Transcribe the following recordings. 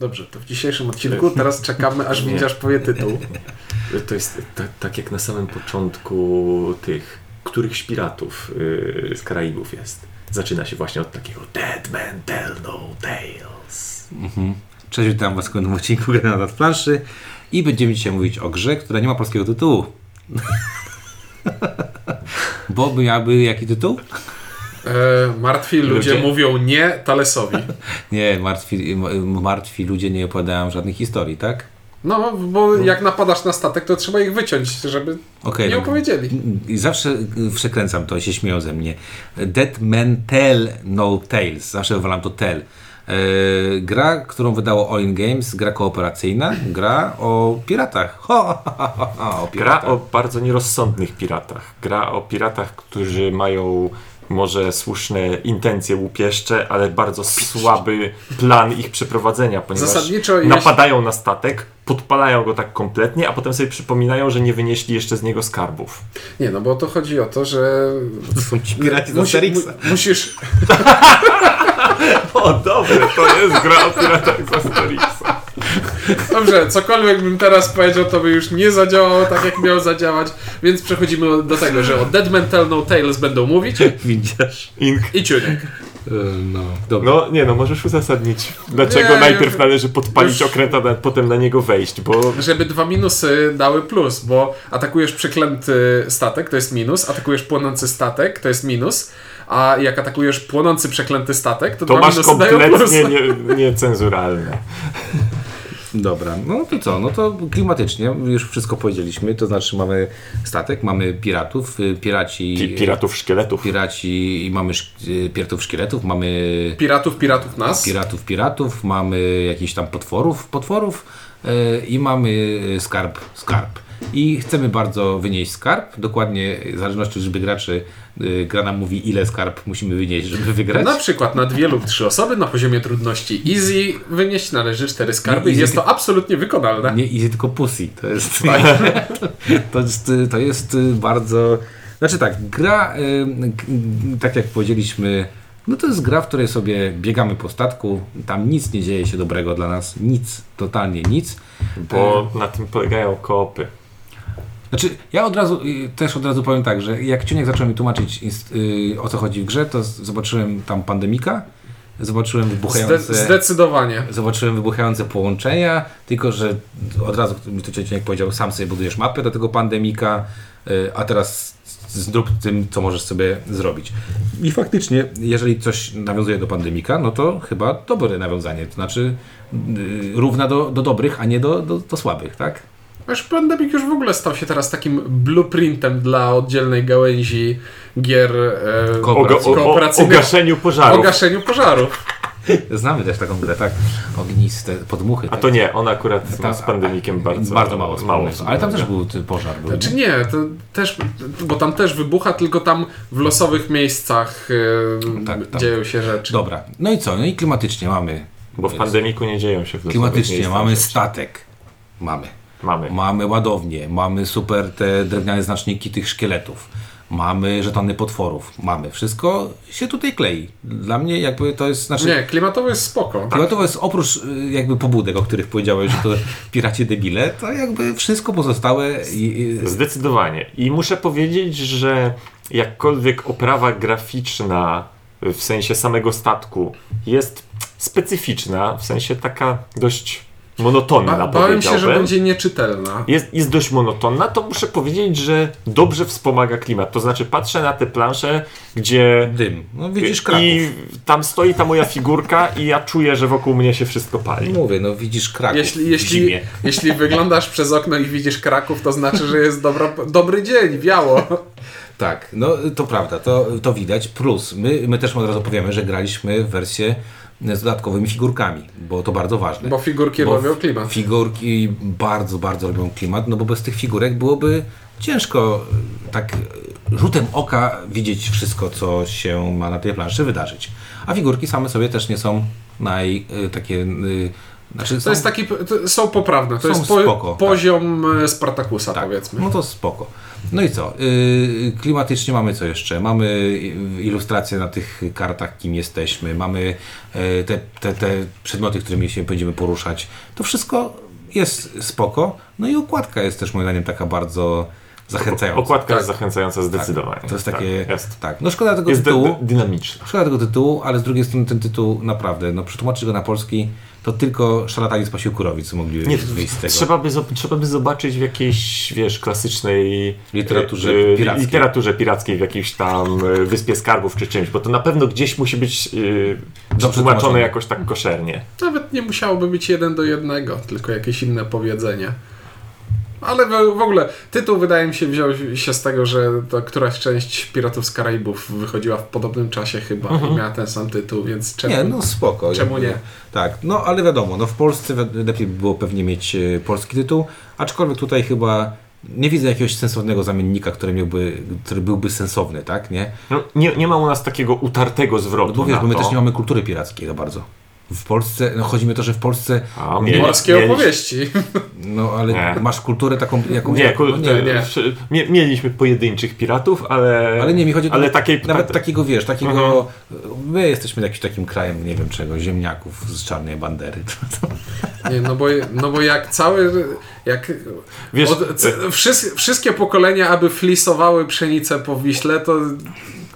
Dobrze, to w dzisiejszym odcinku teraz czekamy, aż widzisz powie tytuł. To jest tak, tak jak na samym początku tych, których piratów yy, z Karaibów jest. Zaczyna się właśnie od takiego Dead Man Tell No Tales. Mhm. Cześć, witam Was w kolejnym odcinku Gry na planszy i będziemy dzisiaj mówić o grze, która nie ma polskiego tytułu. Bo miałaby jaki tytuł? E, martwi ludzie, Ludzie? mówią nie Talesowi. Nie, martwi, martwi ludzie nie opowiadają żadnych historii, tak? No, bo jak napadasz na statek, to trzeba ich wyciąć, żeby Okej, nie no. opowiedzieli. I zawsze y, przekręcam to, się śmieją ze mnie. Dead Man Tell No Tales. Zawsze wywalam to tell. E, gra, którą wydało All In Games, gra kooperacyjna, gra o piratach. Ho, ha, ha, o Gra piratach. o bardzo nierozsądnych piratach. Gra o piratach, którzy mają może słuszne intencje łupieszcze, ale bardzo słaby plan ich przeprowadzenia, ponieważ Zasadniczo jeśli- napadają na statek, podpalają go tak kompletnie, a potem sobie przypominają, że nie wynieśli jeszcze z niego skarbów. Nie, no bo to chodzi o to, że To są ci piraci z musi, Asterixa. mu, musisz, O, dobre, to jest gra o piratach z Asterixa. Dobrze, cokolwiek bym teraz powiedział, to by już nie zadziałało tak, jak miało zadziałać, więc przechodzimy do tego, że o Dead Man Tell No Tales będą mówić Widzisz? Ink. i Ciuniek. E, No, dobra. No nie no, możesz uzasadnić, dlaczego Nie, najpierw już- należy podpalić już- okręt, a potem na niego wejść, bo Żeby dwa minusy dały plus, bo atakujesz przeklęty statek, to jest minus, atakujesz płonący statek, to jest minus, a jak atakujesz płonący przeklęty statek, to, to dwa masz minusy dają plus. kompletnie nie, niecenzuralne. Dobra, no to co? No to klimatycznie już wszystko powiedzieliśmy. To znaczy mamy statek, mamy piratów, y, piraci. Pi- Piratów szkieletów. Piraci i mamy y, piratów szkieletów, mamy Piratów, piratów nas. piratów piratów, mamy jakichś tam potworów potworów y, i mamy skarb skarb. I chcemy bardzo wynieść skarb, dokładnie w zależności od liczby graczy y, gra nam mówi ile skarb musimy wynieść, żeby wygrać. Na przykład na dwie lub trzy osoby na poziomie trudności easy wynieść należy cztery skarby Nie, i jest to absolutnie wykonalne. Nie easy, tylko pussy. To jest, to jest, to jest bardzo... Znaczy tak, gra, y, g- tak jak powiedzieliśmy, no to jest gra, w której sobie biegamy po statku, tam nic nie dzieje się dobrego dla nas, nic, totalnie nic. Bo na tym polegają koopy. Znaczy, ja od razu, y, też od razu powiem tak, że jak Ciuniek zaczął mi tłumaczyć y, o co chodzi w grze, to zobaczyłem tam pandemika, zobaczyłem wybuchające... zdecydowanie. Zobaczyłem wybuchające połączenia, tylko że od razu mi to Cieniek powiedział, sam sobie budujesz mapę do tego pandemika, y, a teraz zrób tym, co możesz sobie zrobić. I faktycznie, jeżeli coś nawiązuje do pandemika, no to chyba dobre nawiązanie, to znaczy y, równa do, do dobrych, a nie do, do, do słabych, tak? Aż Pandemic już w ogóle stał się teraz takim blueprintem dla oddzielnej gałęzi gier e, Ko- O, o, o, kooperacyjnych gaszeniu pożarów. o gaszeniu pożarów. Znamy też taką grę, tak? Ogniste podmuchy. A tak? to nie, on akurat Tam- z pandemikiem bardzo, bardzo mało, mało. Ale tam też był pożar. Był, Znaczy nie, to też, bo tam też wybucha, tylko tam w losowych miejscach e, Tak, tam. dzieją się rzeczy. Dobra, no i co? No i klimatycznie mamy. Bo w pandemiku nie dzieją się w losowych Klimatycznie miejscach mamy rzeczy. statek. Mamy. Mamy. Mamy ładownię, mamy super te drewniane znaczniki tych szkieletów, mamy żetony potworów, mamy. Wszystko się tutaj klei. Dla mnie jakby to jest, znaczy... Nie, klimatowo jest spoko. Klimatowo jest oprócz y, jakby pobudek, o których powiedziałeś, że to piraci debile, to jakby wszystko pozostałe Zdecydowanie. I muszę powiedzieć, że jakkolwiek oprawa graficzna w sensie samego statku jest specyficzna, w sensie taka dość monotonna, Ba bałem się, że będzie nieczytelna. jest, jest dość monotonna, to muszę powiedzieć, że dobrze wspomaga klimat. To znaczy patrzę na te plansze, gdzie dym. No widzisz Kraków. i tam stoi ta moja figurka i ja czuję, że wokół mnie się wszystko pali. Mówię, no widzisz Kraków Jeśli, w jeśli, zimie. jeśli wyglądasz przez okno i widzisz Kraków, to znaczy, że jest dobra, dobry dzień, biało. Tak, no to prawda, to, to widać. Plus, my, my też od razu powiemy, że graliśmy w wersję z dodatkowymi figurkami, bo to bardzo ważne. Bo figurki Bo robią klimat. Figurki bardzo, bardzo robią klimat, no bo bez tych figurek byłoby ciężko e, tak e, rzutem oka widzieć wszystko, co się ma na tej planszy wydarzyć. A figurki same sobie też nie są naj, e, takie e, Znaczy, To są- jest taki, to są poprawne, to jest po, spoko, tak. poziom e, Spartakusa tak, powiedzmy. No to spoko. No i co? Yy, klimatycznie mamy co jeszcze? Mamy y, ilustracje na tych kartach, kim jesteśmy, mamy yy, te, te, te przedmioty, którymi się będziemy poruszać. To wszystko jest spoko. No i okładka jest też moim zdaniem taka bardzo zachęcająca. Okładka Tak. jest zachęcająca zdecydowanie. To jest takie. Tak, jest. Tak. No szkoda tego Jest tytułu. dy- dynamiczna. Szkoda tego tytułu, ale z drugiej strony ten tytuł naprawdę, no przetłumaczyć go na polski, to tylko szarlatani z pasiłku rowic mogli Nie, wyjść z tego. trzeba by, trzeba by zobaczyć w jakiejś, wiesz, klasycznej Literaturze e, e, pirackiej. literaturze pirackiej, w jakiejś tam e, Wyspie Skarbów czy czymś, bo to na pewno gdzieś musi być e, tłumaczone. przetłumaczone jakoś tak koszernie. Nawet nie musiałoby być jeden do jednego, tylko jakieś inne powiedzenie. Ale w, w ogóle tytuł wydaje mi się wziął się z tego, że to któraś część Piratów z Karaibów wychodziła w podobnym czasie chyba i miała ten sam tytuł, więc czemu Nie, no spoko. Czemu nie? Tak, no ale wiadomo, no w Polsce lepiej by było pewnie mieć e, polski tytuł, aczkolwiek tutaj chyba nie widzę jakiegoś sensownego zamiennika, który, miałby, który byłby sensowny, tak, nie? No, nie, nie ma u nas takiego utartego zwrotu No bo wiesz, na bo my to. też nie mamy kultury pirackiej za bardzo. W Polsce, no chodzi mi o to, że w Polsce, A, mieli- Morskie mieli- opowieści. no ale Nie. masz kulturę taką, jaką... Nie, no, kul- nie, nie. Mie, mieliśmy pojedynczych piratów, ale. Ale nie, mi chodzi o Ale takiej. Nawet tak- takiego, wiesz, takiego... Mhm. My jesteśmy jakimś takim krajem, nie wiem czego, ziemniaków z czarnej bandery. Nie, no bo, no bo jak cały, jak Wiesz, od, c, wszys, wszystkie pokolenia, aby flisowały pszenicę po Wiśle, to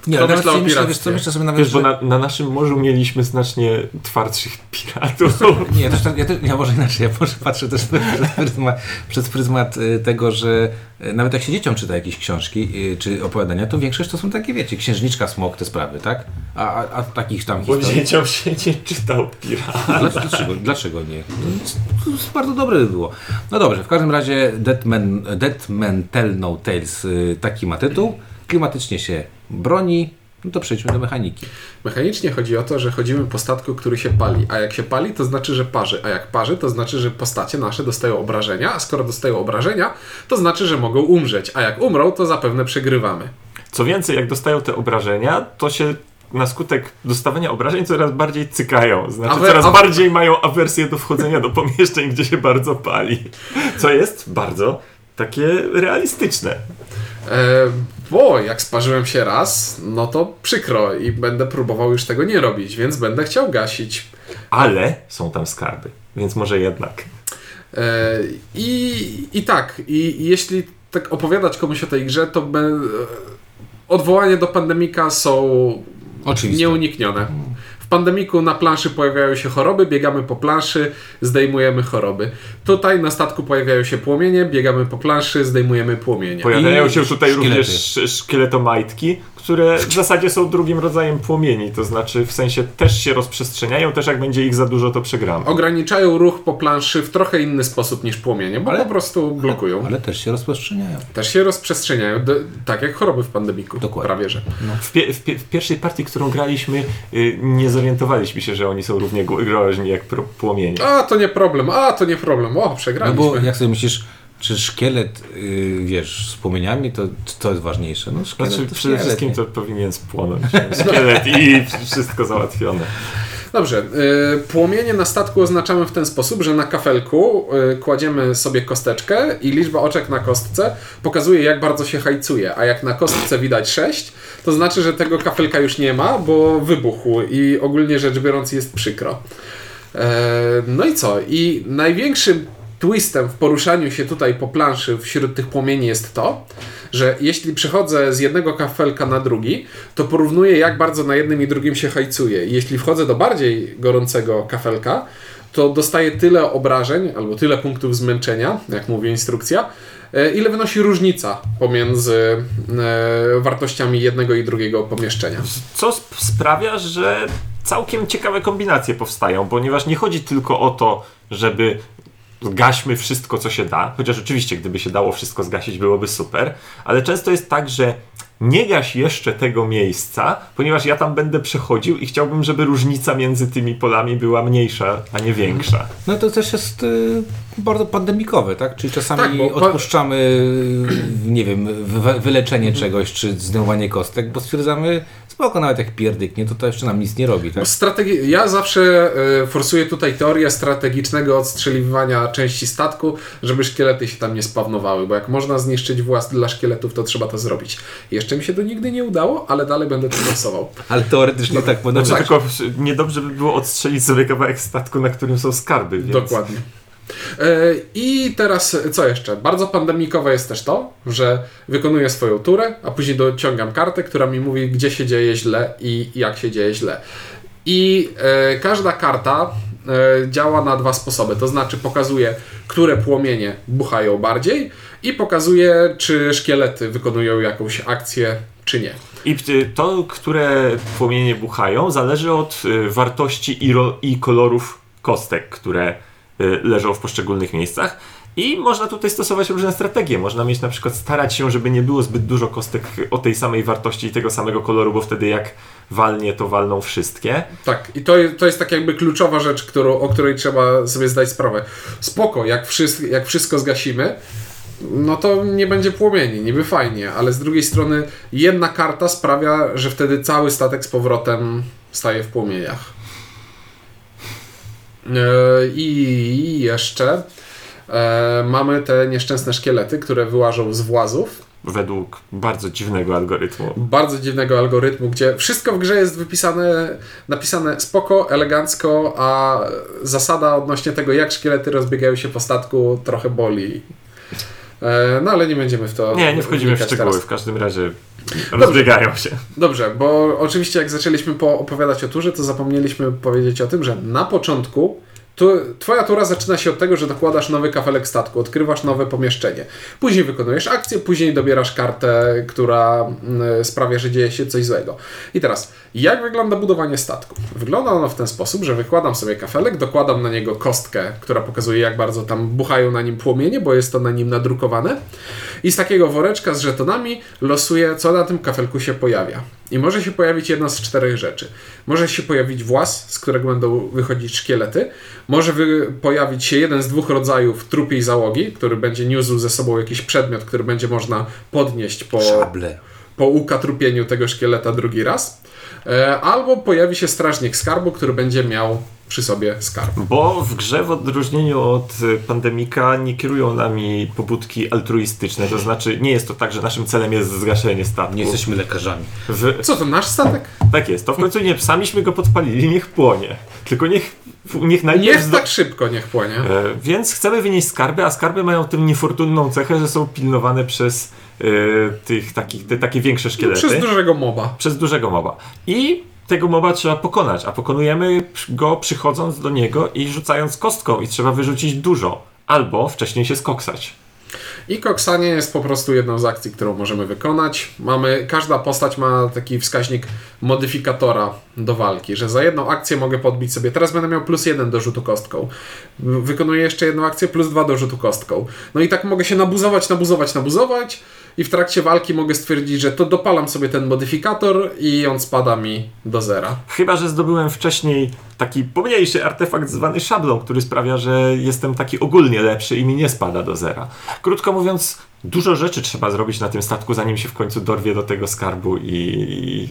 Nie, To ale myślę o nawet myślę, wiesz piractwie. co, myślę sobie nawet, Wiesz, bo że... na, na naszym morzu mieliśmy znacznie twardszych piratów. Nie, też, tak- ja, też, ja może inaczej, ja może patrzę też przez pryzmat, przez pryzmat y, tego, że y, nawet jak się dzieciom czyta jakieś książki y, czy opowiadania, to większość to są takie, wiecie, księżniczka, smok, te sprawy, tak? A, a, a takich tam Bo historii... dzieciom się nie czytał pirat. Dlaczego, dlaczego nie? To bardzo dobre by było. No dobrze, w każdym razie Deadman, Deadman Tell No Tales taki ma tytuł, klimatycznie się broni, no to przejdźmy do mechaniki. Mechanicznie chodzi o to, że chodzimy po statku, który się pali, a jak się pali, to znaczy, że parzy, a jak parzy, to znaczy, że postacie nasze dostają obrażenia, a skoro dostają obrażenia, to znaczy, że mogą umrzeć, a jak umrą, to zapewne przegrywamy. Co więcej, jak dostają te obrażenia, to się na skutek dostawania obrażeń coraz bardziej cykają. Znaczy, Awe- coraz bardziej mają awersję do wchodzenia do pomieszczeń, gdzie się bardzo pali. Co jest bardzo takie realistyczne. E, bo jak sparzyłem się raz, no to przykro i będę próbował już tego nie robić, więc będę chciał gasić. Ale są tam skarby, więc może jednak. E, I, I tak, i jeśli tak opowiadać komuś o tej grze, to be, e, odwołania do pandemika są Oczywiście. nieuniknione. W pandemiku na planszy pojawiają się choroby, biegamy po planszy, zdejmujemy choroby. Tutaj na statku pojawiają się płomienie, biegamy po planszy, zdejmujemy płomienie. Pojawiają I się tutaj szkielety. również sz- szkieletomajtki, które w zasadzie są drugim rodzajem płomieni, to znaczy w sensie też się rozprzestrzeniają, też jak będzie ich za dużo, to przegramy. Ograniczają ruch po planszy w trochę inny sposób niż płomienie, bo Ale- po prostu blokują. Ale też się rozprzestrzeniają. Też się rozprzestrzeniają, do, tak jak choroby w pandemiku. Dokładnie. Prawie że. W, pie- w, pie- w pierwszej partii, którą graliśmy, y, nie zorientowaliśmy się, że oni są równie gro- groźni jak płomienie. A, to nie problem, a, to nie problem. O, No przegraliśmy. bo jak sobie myślisz, czy szkielet, yy, wiesz, z płomieniami, to to jest ważniejsze? No szkielet Znaczy, to przede wszystkim nie? to powinien spłonąć szkielet i wszystko załatwione. Dobrze, y, płomienie na statku oznaczamy w ten sposób, że na kafelku y, kładziemy sobie kosteczkę i liczba oczek na kostce pokazuje jak bardzo się hajcuje, a jak na kostce widać 6, to znaczy, że tego kafelka już nie ma, bo wybuchł i ogólnie rzecz biorąc jest przykro. E, No i co? I największym twistem w poruszaniu się tutaj po planszy wśród tych płomieni jest to, że jeśli przechodzę z jednego kafelka na drugi, to porównuję jak bardzo na jednym i drugim się hajcuje. I Jeśli wchodzę do bardziej gorącego kafelka, to dostaję tyle obrażeń albo tyle punktów zmęczenia, jak mówi instrukcja, e, ile wynosi różnica pomiędzy e, wartościami jednego i drugiego pomieszczenia. Co sp- sprawia, że całkiem ciekawe kombinacje powstają, ponieważ nie chodzi tylko o to, żeby gaśmy wszystko, co się da, chociaż oczywiście, gdyby się dało wszystko zgasić, byłoby super, ale często jest tak, że nie gaś jeszcze tego miejsca, ponieważ ja tam będę przechodził i chciałbym, żeby różnica między tymi polami była mniejsza, a nie większa. No to też jest y, bardzo pandemikowe, tak? Czyli czasami Tak, odpuszczamy, y, nie wiem, wy, wyleczenie czegoś, czy zdejmowanie kostek, bo stwierdzamy, spoko, nawet jak pierdyknie, to to jeszcze nam nic nie robi, tak? Strategi- ja zawsze y, forsuję tutaj teorię strategicznego odstrzeliwania części statku, żeby szkielety się tam nie spawnowały, bo jak można zniszczyć włas dla szkieletów, to trzeba to zrobić. Jeszcze mi się to nigdy nie udało, ale dalej będę to forsował. Ale teoretycznie tak, bo Znaczy, tak. tylko niedobrze by było odstrzelić sobie kawałek statku, na którym są skarby, więc... Dokładnie. E, I teraz co jeszcze? Bardzo pandemikowe jest też to, że wykonuję swoją turę, a później dociągam kartę, która mi mówi, gdzie się dzieje źle i jak się dzieje źle. I e, każda karta e, działa na dwa sposoby. To znaczy pokazuje, które płomienie buchają bardziej i pokazuje, czy szkielety wykonują jakąś akcję, czy nie. I to, które płomienie buchają, zależy od wartości i, i kolorów kostek, które leżą w poszczególnych miejscach. I można tutaj stosować różne strategie. Można mieć na przykład starać się, żeby nie było zbyt dużo kostek o tej samej wartości i tego samego koloru, bo wtedy jak walnie, to walną wszystkie. Tak, i to, to jest tak jakby kluczowa rzecz, którą, o której trzeba sobie zdać sprawę. Spoko, jak, jak wszystko zgasimy, no to nie będzie płomieni, niby fajnie, ale z drugiej strony jedna karta sprawia, że wtedy cały statek z powrotem staje w płomieniach. E, I, jeszcze e, mamy te nieszczęsne szkielety, które wyłażą z włazów Według bardzo dziwnego algorytmu. bardzo dziwnego algorytmu, gdzie wszystko w grze jest wypisane, napisane spoko, elegancko, a zasada odnośnie tego, jak szkielety rozbiegają się po statku, trochę boli. E, No ale nie będziemy w to. Nie, nie wchodzimy w szczegóły. teraz. W każdym razie rozbiegają się. Dobrze, bo oczywiście jak zaczęliśmy po opowiadać o turze, to zapomnieliśmy powiedzieć o tym, że na początku twoja tura zaczyna się od tego, że dokładasz nowy kafelek statku, odkrywasz nowe pomieszczenie. Później wykonujesz akcję, później dobierasz kartę, która mm, sprawia, że dzieje się coś złego. I teraz, jak wygląda budowanie statku? Wygląda ono w ten sposób, że wykładam sobie kafelek, dokładam na niego kostkę, która pokazuje, jak bardzo tam buchają na nim płomienie, bo jest to na nim nadrukowane. I z takiego woreczka z żetonami losuję, co na tym kafelku się pojawia. I może się pojawić jedna z czterech rzeczy. Może się pojawić włas, z którego będą wychodzić szkielety. Może wy- pojawić się jeden z dwóch rodzajów trupiej załogi, który będzie niósł ze sobą jakiś przedmiot, który będzie można podnieść po, Szable. po ukatrupieniu tego szkieleta drugi raz. E, Albo pojawi się strażnik skarbu, który będzie miał przy sobie skarb. Bo w grze, w odróżnieniu od y, pandemika, nie kierują nami pobudki altruistyczne. To znaczy, nie jest to tak, że naszym celem jest zgaszenie statku. Nie jesteśmy lekarzami. W... Co to, nasz statek? Tak jest. To w końcu nie samiśmy go podpalili, niech płonie. Tylko niech, niech najpierw... Niech tak szybko niech płonie. E, Więc chcemy wynieść skarby, a skarby mają tę niefortunną cechę, że są pilnowane przez e, tych takich, te takie większe szkielety. Przez dużego moba. przez dużego moba. I tego moba trzeba pokonać, a pokonujemy go przychodząc do niego i rzucając kostką i trzeba wyrzucić dużo. Albo wcześniej się skoksać. I koksanie jest po prostu jedną z akcji, którą możemy wykonać. Mamy, każda postać ma taki wskaźnik modyfikatora do walki, że za jedną akcję mogę podbić sobie. Teraz będę miał plus jeden do rzutu kostką. Wykonuję jeszcze jedną akcję, plus dwa do rzutu kostką. No i tak mogę się nabuzować, nabuzować, nabuzować. I w trakcie walki mogę stwierdzić, że to dopalam sobie ten modyfikator i on spada mi do zera. Chyba, że zdobyłem wcześniej taki pomniejszy artefakt zwany szablą, który sprawia, że jestem taki ogólnie lepszy i mi nie spada do zera. Krótko mówiąc, dużo rzeczy trzeba zrobić na tym statku, zanim się w końcu dorwie do tego skarbu i,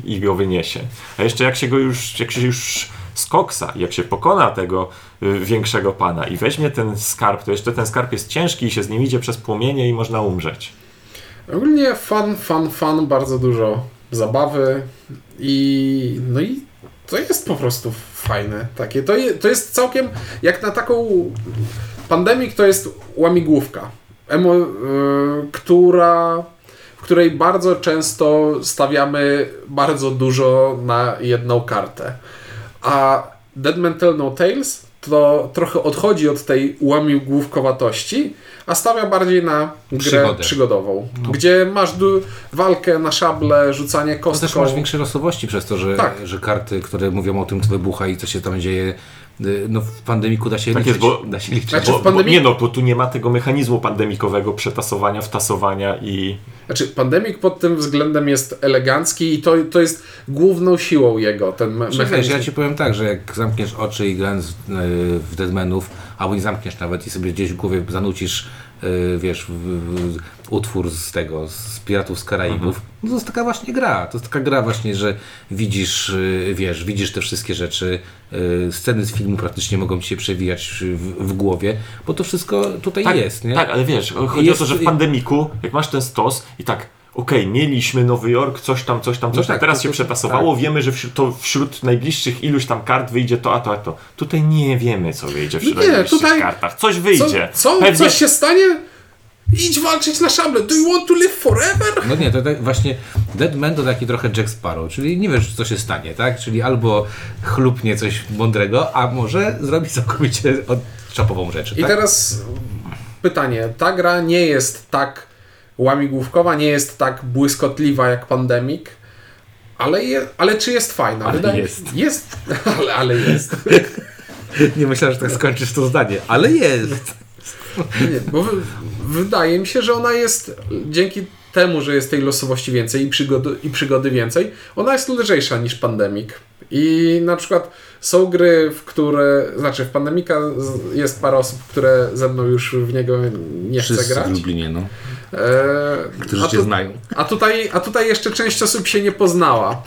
i, i go wyniesie. A jeszcze jak się go już, jak się już skoksa, jak się pokona tego y, większego pana i weźmie ten skarb, to jeszcze ten skarb jest ciężki i się z nim idzie przez płomienie i można umrzeć. Ogólnie fan, fan, fan, bardzo dużo zabawy i no i to jest po prostu fajne takie. To, je, to jest całkiem jak na taką pandemik to jest łamigłówka, emo, y, która w której bardzo często stawiamy bardzo dużo na jedną kartę. A Dead Man Tell No Tales to trochę odchodzi od tej łamigłówkowatości, a stawia bardziej na grę Przygodę. przygodową, gdzie masz du- walkę na szable, rzucanie To też kostką. masz większe losowości przez to, że, Tak. że karty, które mówią o tym, co wybucha i co się tam dzieje, no w pandemiku da się Tak liczyć. jest, bo- da się liczyć. Znaczy, Bo, pandemii- bo, nie no, bo tu nie ma tego mechanizmu pandemikowego przetasowania, wtasowania i Znaczy, Pandemic pod tym względem jest elegancki i to, to jest główną siłą jego, ten me- mechanizm. ja ci powiem tak, że jak zamkniesz oczy i grając w, y, w Deadmanów, albo nie zamkniesz nawet i sobie gdzieś w głowie zanucisz, wiesz, w, w, utwór z tego, z Piratów z Karaibów, no to jest taka właśnie gra. To jest taka gra właśnie, że widzisz, yy, wiesz, widzisz te wszystkie rzeczy, yy, sceny z filmu praktycznie mogą ci się przewijać w, w głowie, bo to wszystko tutaj tak, jest, nie? Tak, ale wiesz, chodzi Jest- o to, że w pandemiku, jak masz ten stos i tak, okej, mieliśmy Nowy Jork, coś tam, coś tam, coś tak, tam, teraz to- się to- przetasowało, wiemy, że wśród, to wśród najbliższych iluś tam kart wyjdzie to, a to, a to. Tutaj nie wiemy, co wyjdzie wśród Nie, najbliższych tutaj- kartach. Coś Co, wyjdzie. co? Pewnie- Coś się stanie? Idź walczyć na szable. Do you want to live forever? No nie, to tak właśnie Dead Man to taki trochę Jack Sparrow, czyli nie wiesz co się stanie, tak? Czyli albo chlupnie coś mądrego, a może zrobi całkowicie czapową rzecz, I tak? teraz pytanie. Ta gra nie jest tak łamigłówkowa, nie jest tak błyskotliwa jak Pandemic, ale, je, ale czy jest fajna? Ale mi- jest. Jest, ale, ale jest. Nie myślałem, że tak skończysz to zdanie, ale jest. Nie, bo wy, wydaje mi się, że ona jest dzięki temu, że jest tej losowości więcej i przygody, i przygody więcej, ona jest lżejsza niż Pandemic. I na przykład są gry, w które, znaczy w Pandemika jest parę osób, które ze mną już w niego nie chce Wszyscy grać. w Lublinie, no. E, Którzy cię znają. a, tutaj, a tutaj jeszcze część osób się nie poznała.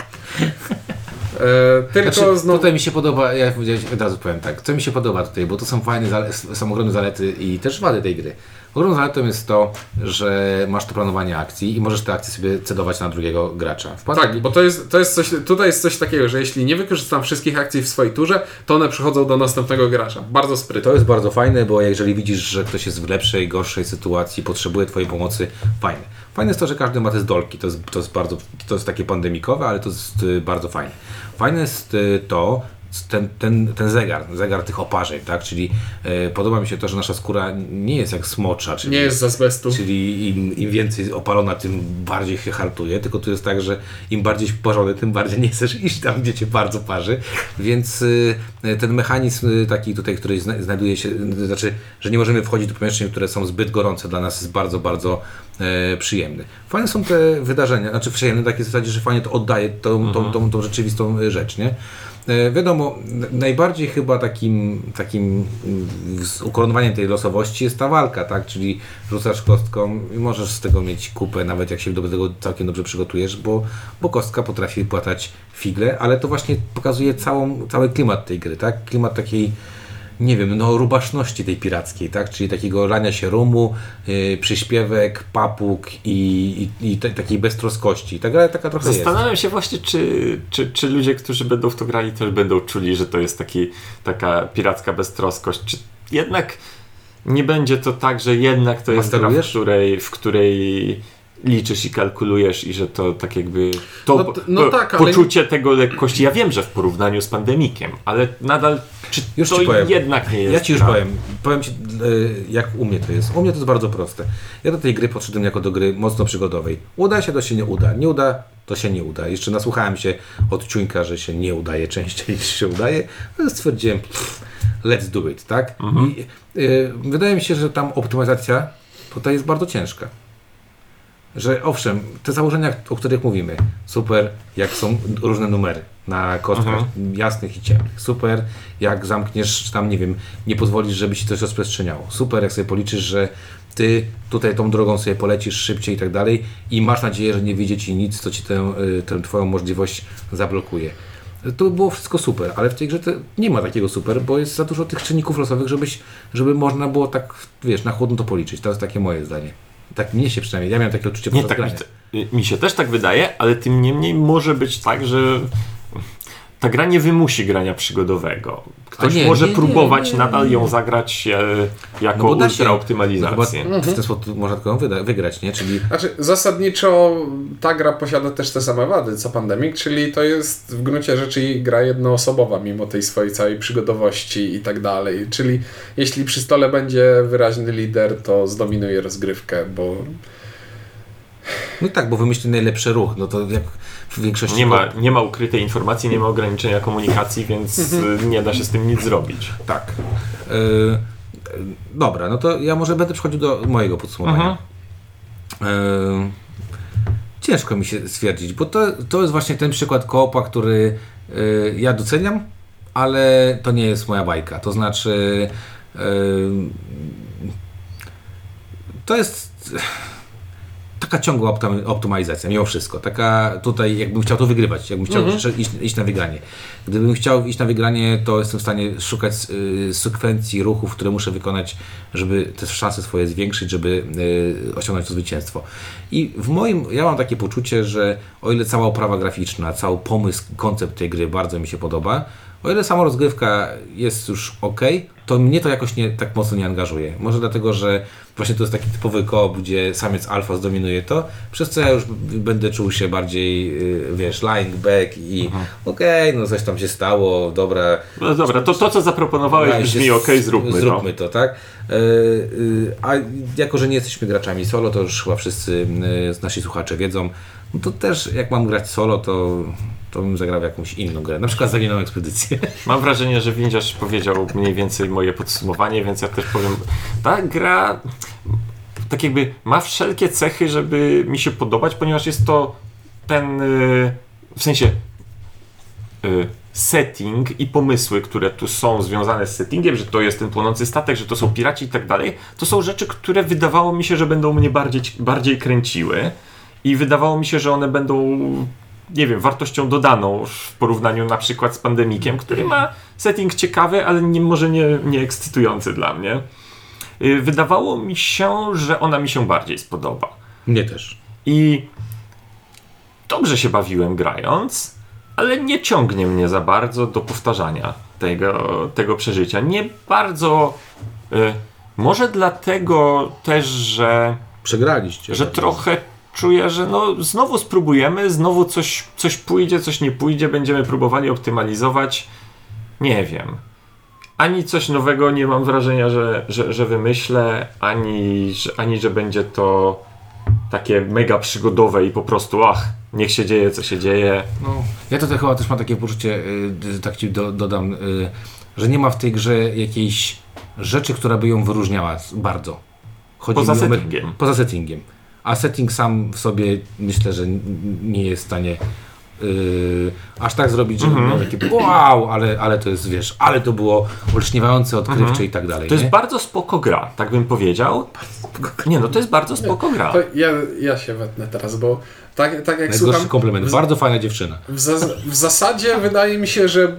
E, tylko Znaczy, znowu. Tutaj mi się podoba, ja od razu powiem tak, co mi się podoba tutaj, bo to są fajne, zale- są ogromne zalety i też wady tej gry. Ogromną zaletą jest to, że masz to planowanie akcji i możesz te akcje sobie cedować na drugiego gracza. W Tak, bo to jest, to jest coś, tutaj jest coś takiego, że jeśli nie wykorzystam wszystkich akcji w swojej turze, to one przychodzą do następnego gracza. Bardzo sprytne. To jest bardzo fajne, bo jeżeli widzisz, że ktoś jest w lepszej, gorszej sytuacji, potrzebuje Twojej pomocy, fajne. Fajne jest to, że każdy ma te zdolki. To jest, to jest bardzo, to jest takie pandemikowe, ale to jest y, bardzo fajne. Fajne jest y, to, ten, ten, ten zegar, zegar tych oparzeń, tak? Czyli y, podoba mi się to, że nasza skóra nie jest jak smocza, czyli Nie jest z azbestu. Czyli im, im więcej opalona, tym bardziej się hartuje. Tylko tu jest tak, że im bardziej parzony, tym bardziej nie chcesz iść tam, gdzie cię bardzo parzy. Więc y, ten mechanizm y, taki tutaj, który zna, znajduje się, y, znaczy, że nie możemy wchodzić do pomieszczeń, które są zbyt gorące dla nas, jest bardzo, bardzo e, przyjemny. Fajne są te wydarzenia, znaczy przyjemne w takiej zasadzie, że fajnie to oddaje tą, tą, tą, tą rzeczywistą y, rzecz, nie? E, Wiadomo, najbardziej chyba takim, takim mm, ukoronowaniem tej losowości jest ta walka, tak? Czyli rzucasz kostką i możesz z tego mieć kupę, nawet jak się do tego całkiem dobrze przygotujesz, bo, bo kostka potrafi płatać figle, ale to właśnie pokazuje całą, cały klimat tej gry, tak? Klimat takiej nie wiem, no rubaszności tej pirackiej, tak? Czyli takiego lania się rumu, yy, przyśpiewek, papug i, i, i takiej beztroskości. Ta gra taka trochę jest. Zastanawiam się właśnie, czy, czy, czy ludzie, którzy będą w to grali, też będą czuli, że to jest taki, taka piracka beztroskość. Czy jednak nie będzie to tak, że jednak to jest gra, w której, w której liczysz i kalkulujesz i że to tak jakby to No no po, tak, ale- poczucie tego lekkości. Ja wiem, że w porównaniu z pandemikiem, ale nadal czy Już to ci powiem. jednak nie jest Ja ci już gra? powiem. Powiem ci, yy, jak u mnie to jest. U mnie to jest bardzo proste. Ja do tej gry podszedłem jako do gry mocno przygodowej. Uda się, to się nie uda. Nie uda, to się nie uda. Jeszcze nasłuchałem się od Ciuńka, że się nie udaje częściej niż się udaje. No stwierdziłem, pff, let's do it, tak? I, yy, wydaje mi się, że tam optymalizacja tutaj jest bardzo ciężka. Że owszem, te założenia, o których mówimy, super, jak są różne numery na kostkach jasnych i ciemnych. Super, jak zamkniesz, tam nie wiem, nie pozwolisz, żeby się coś rozprzestrzeniało. Super, jak sobie policzysz, że ty tutaj tą drogą sobie polecisz szybciej i tak dalej i masz nadzieję, że nie wyjdzie ci nic, co ci tę, y, tę twoją możliwość zablokuje. To by było wszystko super, ale w tej grze to nie ma takiego super, bo jest za dużo tych czynników losowych, żebyś, żeby można było tak, wiesz, na chłodno to policzyć. To jest takie moje zdanie. Tak mnie się przynajmniej, ja miałem takie odczucie Nie, tak mi, mi się też tak wydaje, ale tym niemniej może być tak, że ta gra nie wymusi grania przygodowego. Ktoś nie, może nie, nie, próbować nie, nadal nie. ją zagrać e, jako No bo da się. ultra optymalizację. No w ten sposób można tylko ją wyda- wygrać, nie? Czyli Znaczy, zasadniczo ta gra posiada też te same wady co Pandemic, czyli to jest w gruncie rzeczy gra jednoosobowa, mimo tej swojej całej przygodowości i tak dalej. Czyli jeśli przy stole będzie wyraźny lider, to zdominuje rozgrywkę, bo No tak, bo wymyśli najlepszy ruch. No to jak w większości. Nie ma, nie ma ukrytej informacji, nie ma ograniczenia komunikacji, więc e, nie da się z tym nic zrobić. Tak. Yy, yy, dobra, no to ja może będę przechodził do mojego podsumowania. Yy, ciężko mi się stwierdzić, bo to, to jest właśnie ten przykład koopa, który yy, ja doceniam, ale to nie jest moja bajka. To znaczy. to jest taka ciągła optym- optymalizacja, mimo wszystko. Taka tutaj, jakbym chciał to wygrywać, jakbym chciał iść, iść na wygranie. Gdybym chciał iść na wygranie, to jestem w stanie szukać y, sekwencji ruchów, które muszę wykonać, żeby te szanse swoje zwiększyć, żeby y, osiągnąć to zwycięstwo. I w moim, ja mam takie poczucie, że o ile cała oprawa graficzna, cały pomysł, koncept tej gry bardzo mi się podoba, o ile sama rozgrywka jest już ok, to mnie to jakoś nie, tak mocno nie angażuje. Może dlatego, że właśnie to jest taki typowy koop, gdzie samiec alfa zdominuje to, przez co ja już będę czuł się bardziej, y, wiesz, lying back i okej, no coś tam się stało, dobra. No dobra, to to, co zaproponowałeś brzmi się- ok, zróbmy, zróbmy to. to, tak? E, y, a jako, że nie jesteśmy graczami solo, to już chyba wszyscy y, nasi słuchacze wiedzą, no to też jak mam grać solo, to, to bym zagrał jakąś inną grę, na przykład Zaginioną Ekspedycję. Mam wrażenie, że Windziarz powiedział mniej więcej moje podsumowanie, więc ja też powiem, ta gra tak jakby ma wszelkie cechy, żeby mi się podobać, ponieważ jest to ten, y, w sensie y, setting i pomysły, które tu są związane z settingiem, że to jest ten płonący statek, że to są piraci i tak dalej, to są rzeczy, które wydawało mi się, że będą mnie bardziej, bardziej kręciły i wydawało mi się, że one będą nie wiem, wartością dodaną w porównaniu na przykład z Pandemikiem, który ma setting ciekawy, ale nie, może nie, nie ekscytujący dla mnie. Y, Wydawało mi się, że ona mi się bardziej spodoba. Mnie też. I dobrze się bawiłem grając, ale nie ciągnie mnie za bardzo do powtarzania tego, tego przeżycia. Nie bardzo. Y, może dlatego też, że Przegraliście. że trochę czuję, że no znowu spróbujemy, znowu coś, coś pójdzie, coś nie pójdzie, będziemy próbowali optymalizować. Nie wiem. Ani coś nowego nie mam wrażenia, że, że, że wymyślę, ani że, ani że będzie to takie mega przygodowe i po prostu ach, niech się dzieje, co się dzieje. No, ja tutaj chyba też mam takie poczucie, y, tak ci do, dodam, y, że nie ma w tej grze jakiejś rzeczy, która by ją wyróżniała bardzo. Chodzi Poza o me- settingiem. Poza settingiem. A setting sam w sobie myślę, że nie jest w stanie y, aż tak zrobić, żeby Mhm. miał takie wow, ale, ale to jest, wiesz, ale to było olśniewające, odkrywcze i tak dalej. To jest nie? bardzo spoko gra, tak bym powiedział. Nie no, to jest bardzo spoko gra. To ja, ja się wetnę teraz, bo tak, tak jak Najgorszy słucham, komplement. w- Bardzo fajna dziewczyna. W, za, w zasadzie wydaje mi się, że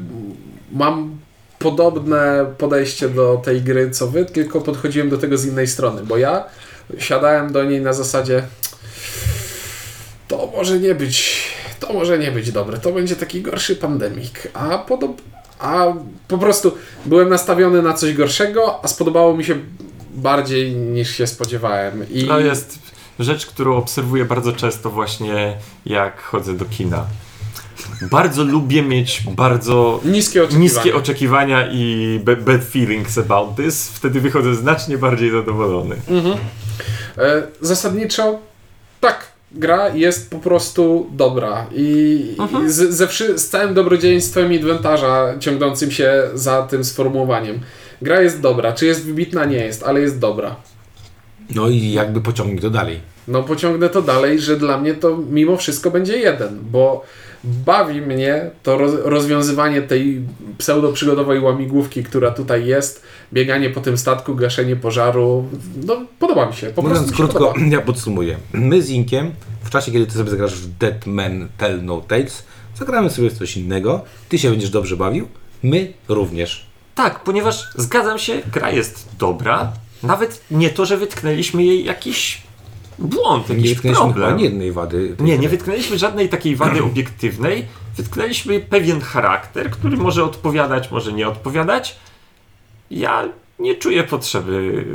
mam podobne podejście do tej gry co wy, tylko podchodziłem do tego z innej strony, bo ja siadałem do niej na zasadzie to może nie być, to może nie być dobre, to będzie taki gorszy pandemik, a podob, a po prostu byłem nastawiony na coś gorszego, a spodobało mi się bardziej niż się spodziewałem. I To jest rzecz, którą obserwuję bardzo często właśnie jak chodzę do kina. Bardzo lubię mieć bardzo niskie oczekiwania. niskie oczekiwania i ba- bad feelings about this. Wtedy wychodzę znacznie bardziej zadowolony. E, Zasadniczo tak, gra jest po prostu dobra i, i z, ze wszy, z całym dobrodziejstwem inwentarza ciągnącym się za tym sformułowaniem. Gra jest dobra, czy jest wybitna? Nie jest, ale jest dobra. No i jakby pociągnij to dalej. No pociągnę to dalej, że dla mnie to mimo wszystko będzie jeden, bo bawi mnie to roz, rozwiązywanie tej pseudo-przygodowej łamigłówki, która tutaj jest, bieganie po tym statku, gaszenie pożaru. No podoba mi się, po prostu Mówiąc mi się krótko, podoba. ja podsumuję. My z Inkiem, w czasie kiedy ty sobie zagrasz w Dead Man Tell No Tales, zagramy sobie w coś innego, ty się będziesz dobrze bawił, my również. Tak, ponieważ zgadzam się, gra jest dobra. Nawet nie to, że wytknęliśmy jej jakiś błąd, Nie jakiś chyba problem. ani jednej wady. Nie, nie wytknęliśmy żadnej takiej wady obiektywnej. Wytknęliśmy pewien charakter, który może odpowiadać, może nie odpowiadać. Ja nie czuję potrzeby.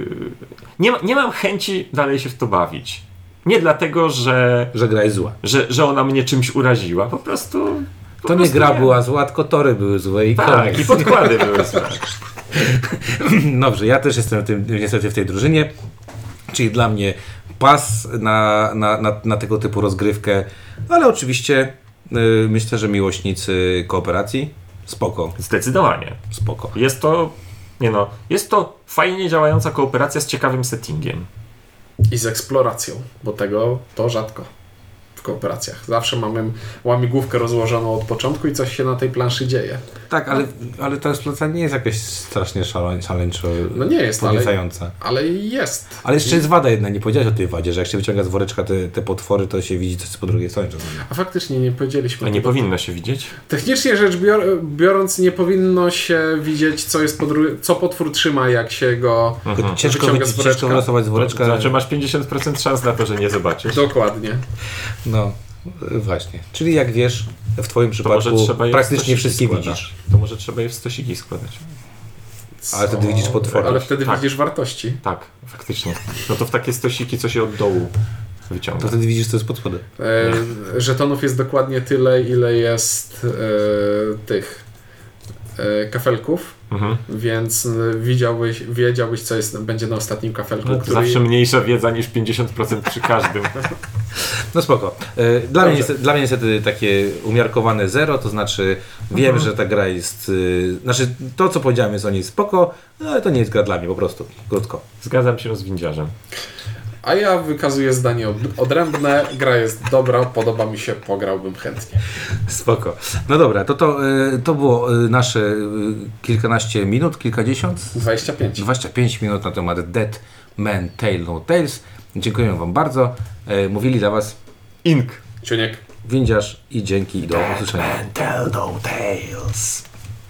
Nie, ma, nie mam chęci dalej się w to bawić. Nie dlatego, że, Że gra jest zła. że, że ona mnie czymś uraziła. Po prostu. Po To nie gra była zła, tylko tory były złe i Tak, koniec. i podkłady były złe. Dobrze, ja też jestem tym, niestety w tej drużynie, czyli dla mnie pas na, na, na, na tego typu rozgrywkę, ale oczywiście y, myślę, że miłośnicy kooperacji spoko, Zdecydowanie. spoko. Jest to. Nie no, jest to fajnie działająca kooperacja z ciekawym settingiem. I z eksploracją, bo tego to rzadko. W kooperacjach. Zawsze mamy łamigłówkę rozłożoną od początku i coś się na tej planszy dzieje. Tak, ale, ale ta eksploatacja nie jest jakaś strasznie szale- szaleńczo No nie jest, ale, ale jest. Ale jeszcze jest wada jedna, nie powiedziałeś o tej wadzie, że jak się wyciąga z woreczka te, te potwory, to się widzi coś po drugiej stronie. A faktycznie nie powiedzieliśmy. A nie powinno się widzieć? Technicznie rzecz bior- biorąc, nie powinno się widzieć, co, jest podru- co potwór trzyma, jak się go. Tylko Ciężko, Wyciąga wyci- z woreczka. ciężko z woreczka. To znaczy masz 50% szans na to, że nie zobaczysz. Dokładnie. No, właśnie. Czyli jak wiesz, w Twoim To przypadku praktycznie wszystkie składać. widzisz. To może trzeba je w stosiki składać. Ale wtedy widzisz potwory. Ale wtedy Tak. widzisz wartości. Tak, faktycznie. No to w takie stosiki, co się od dołu To wyciąga. wtedy widzisz, co jest pod spodem. E, żetonów jest dokładnie tyle, ile jest e, tych kafelków, Mhm. więc e, widziałbyś, wiedziałbyś, co jest, będzie na ostatnim kafelku, No to który... zawsze mniejsza wiedza niż 50% przy każdym. No spoko. E, Dla mnie, dla mnie niestety takie umiarkowane zero, to znaczy wiem, Mhm. że ta gra jest... Znaczy to, co powiedziałem jest o niej spoko, no ale to nie jest gra dla mnie, po prostu. Krótko. Zgadzam się z windziarzem. A ja wykazuję zdanie od, odrębne, gra jest dobra, podoba mi się, pograłbym chętnie. Spoko. No dobra, to, to, y, to było y, nasze y, kilkanaście minut, kilkadziesiąt, 25. 25 minut na temat Dead Man Tale No Tales. Dziękuję Wam bardzo. Mówili dla Was Ink. Ciuniek. Windziarz i dzięki i do usłyszenia. Tell no tales.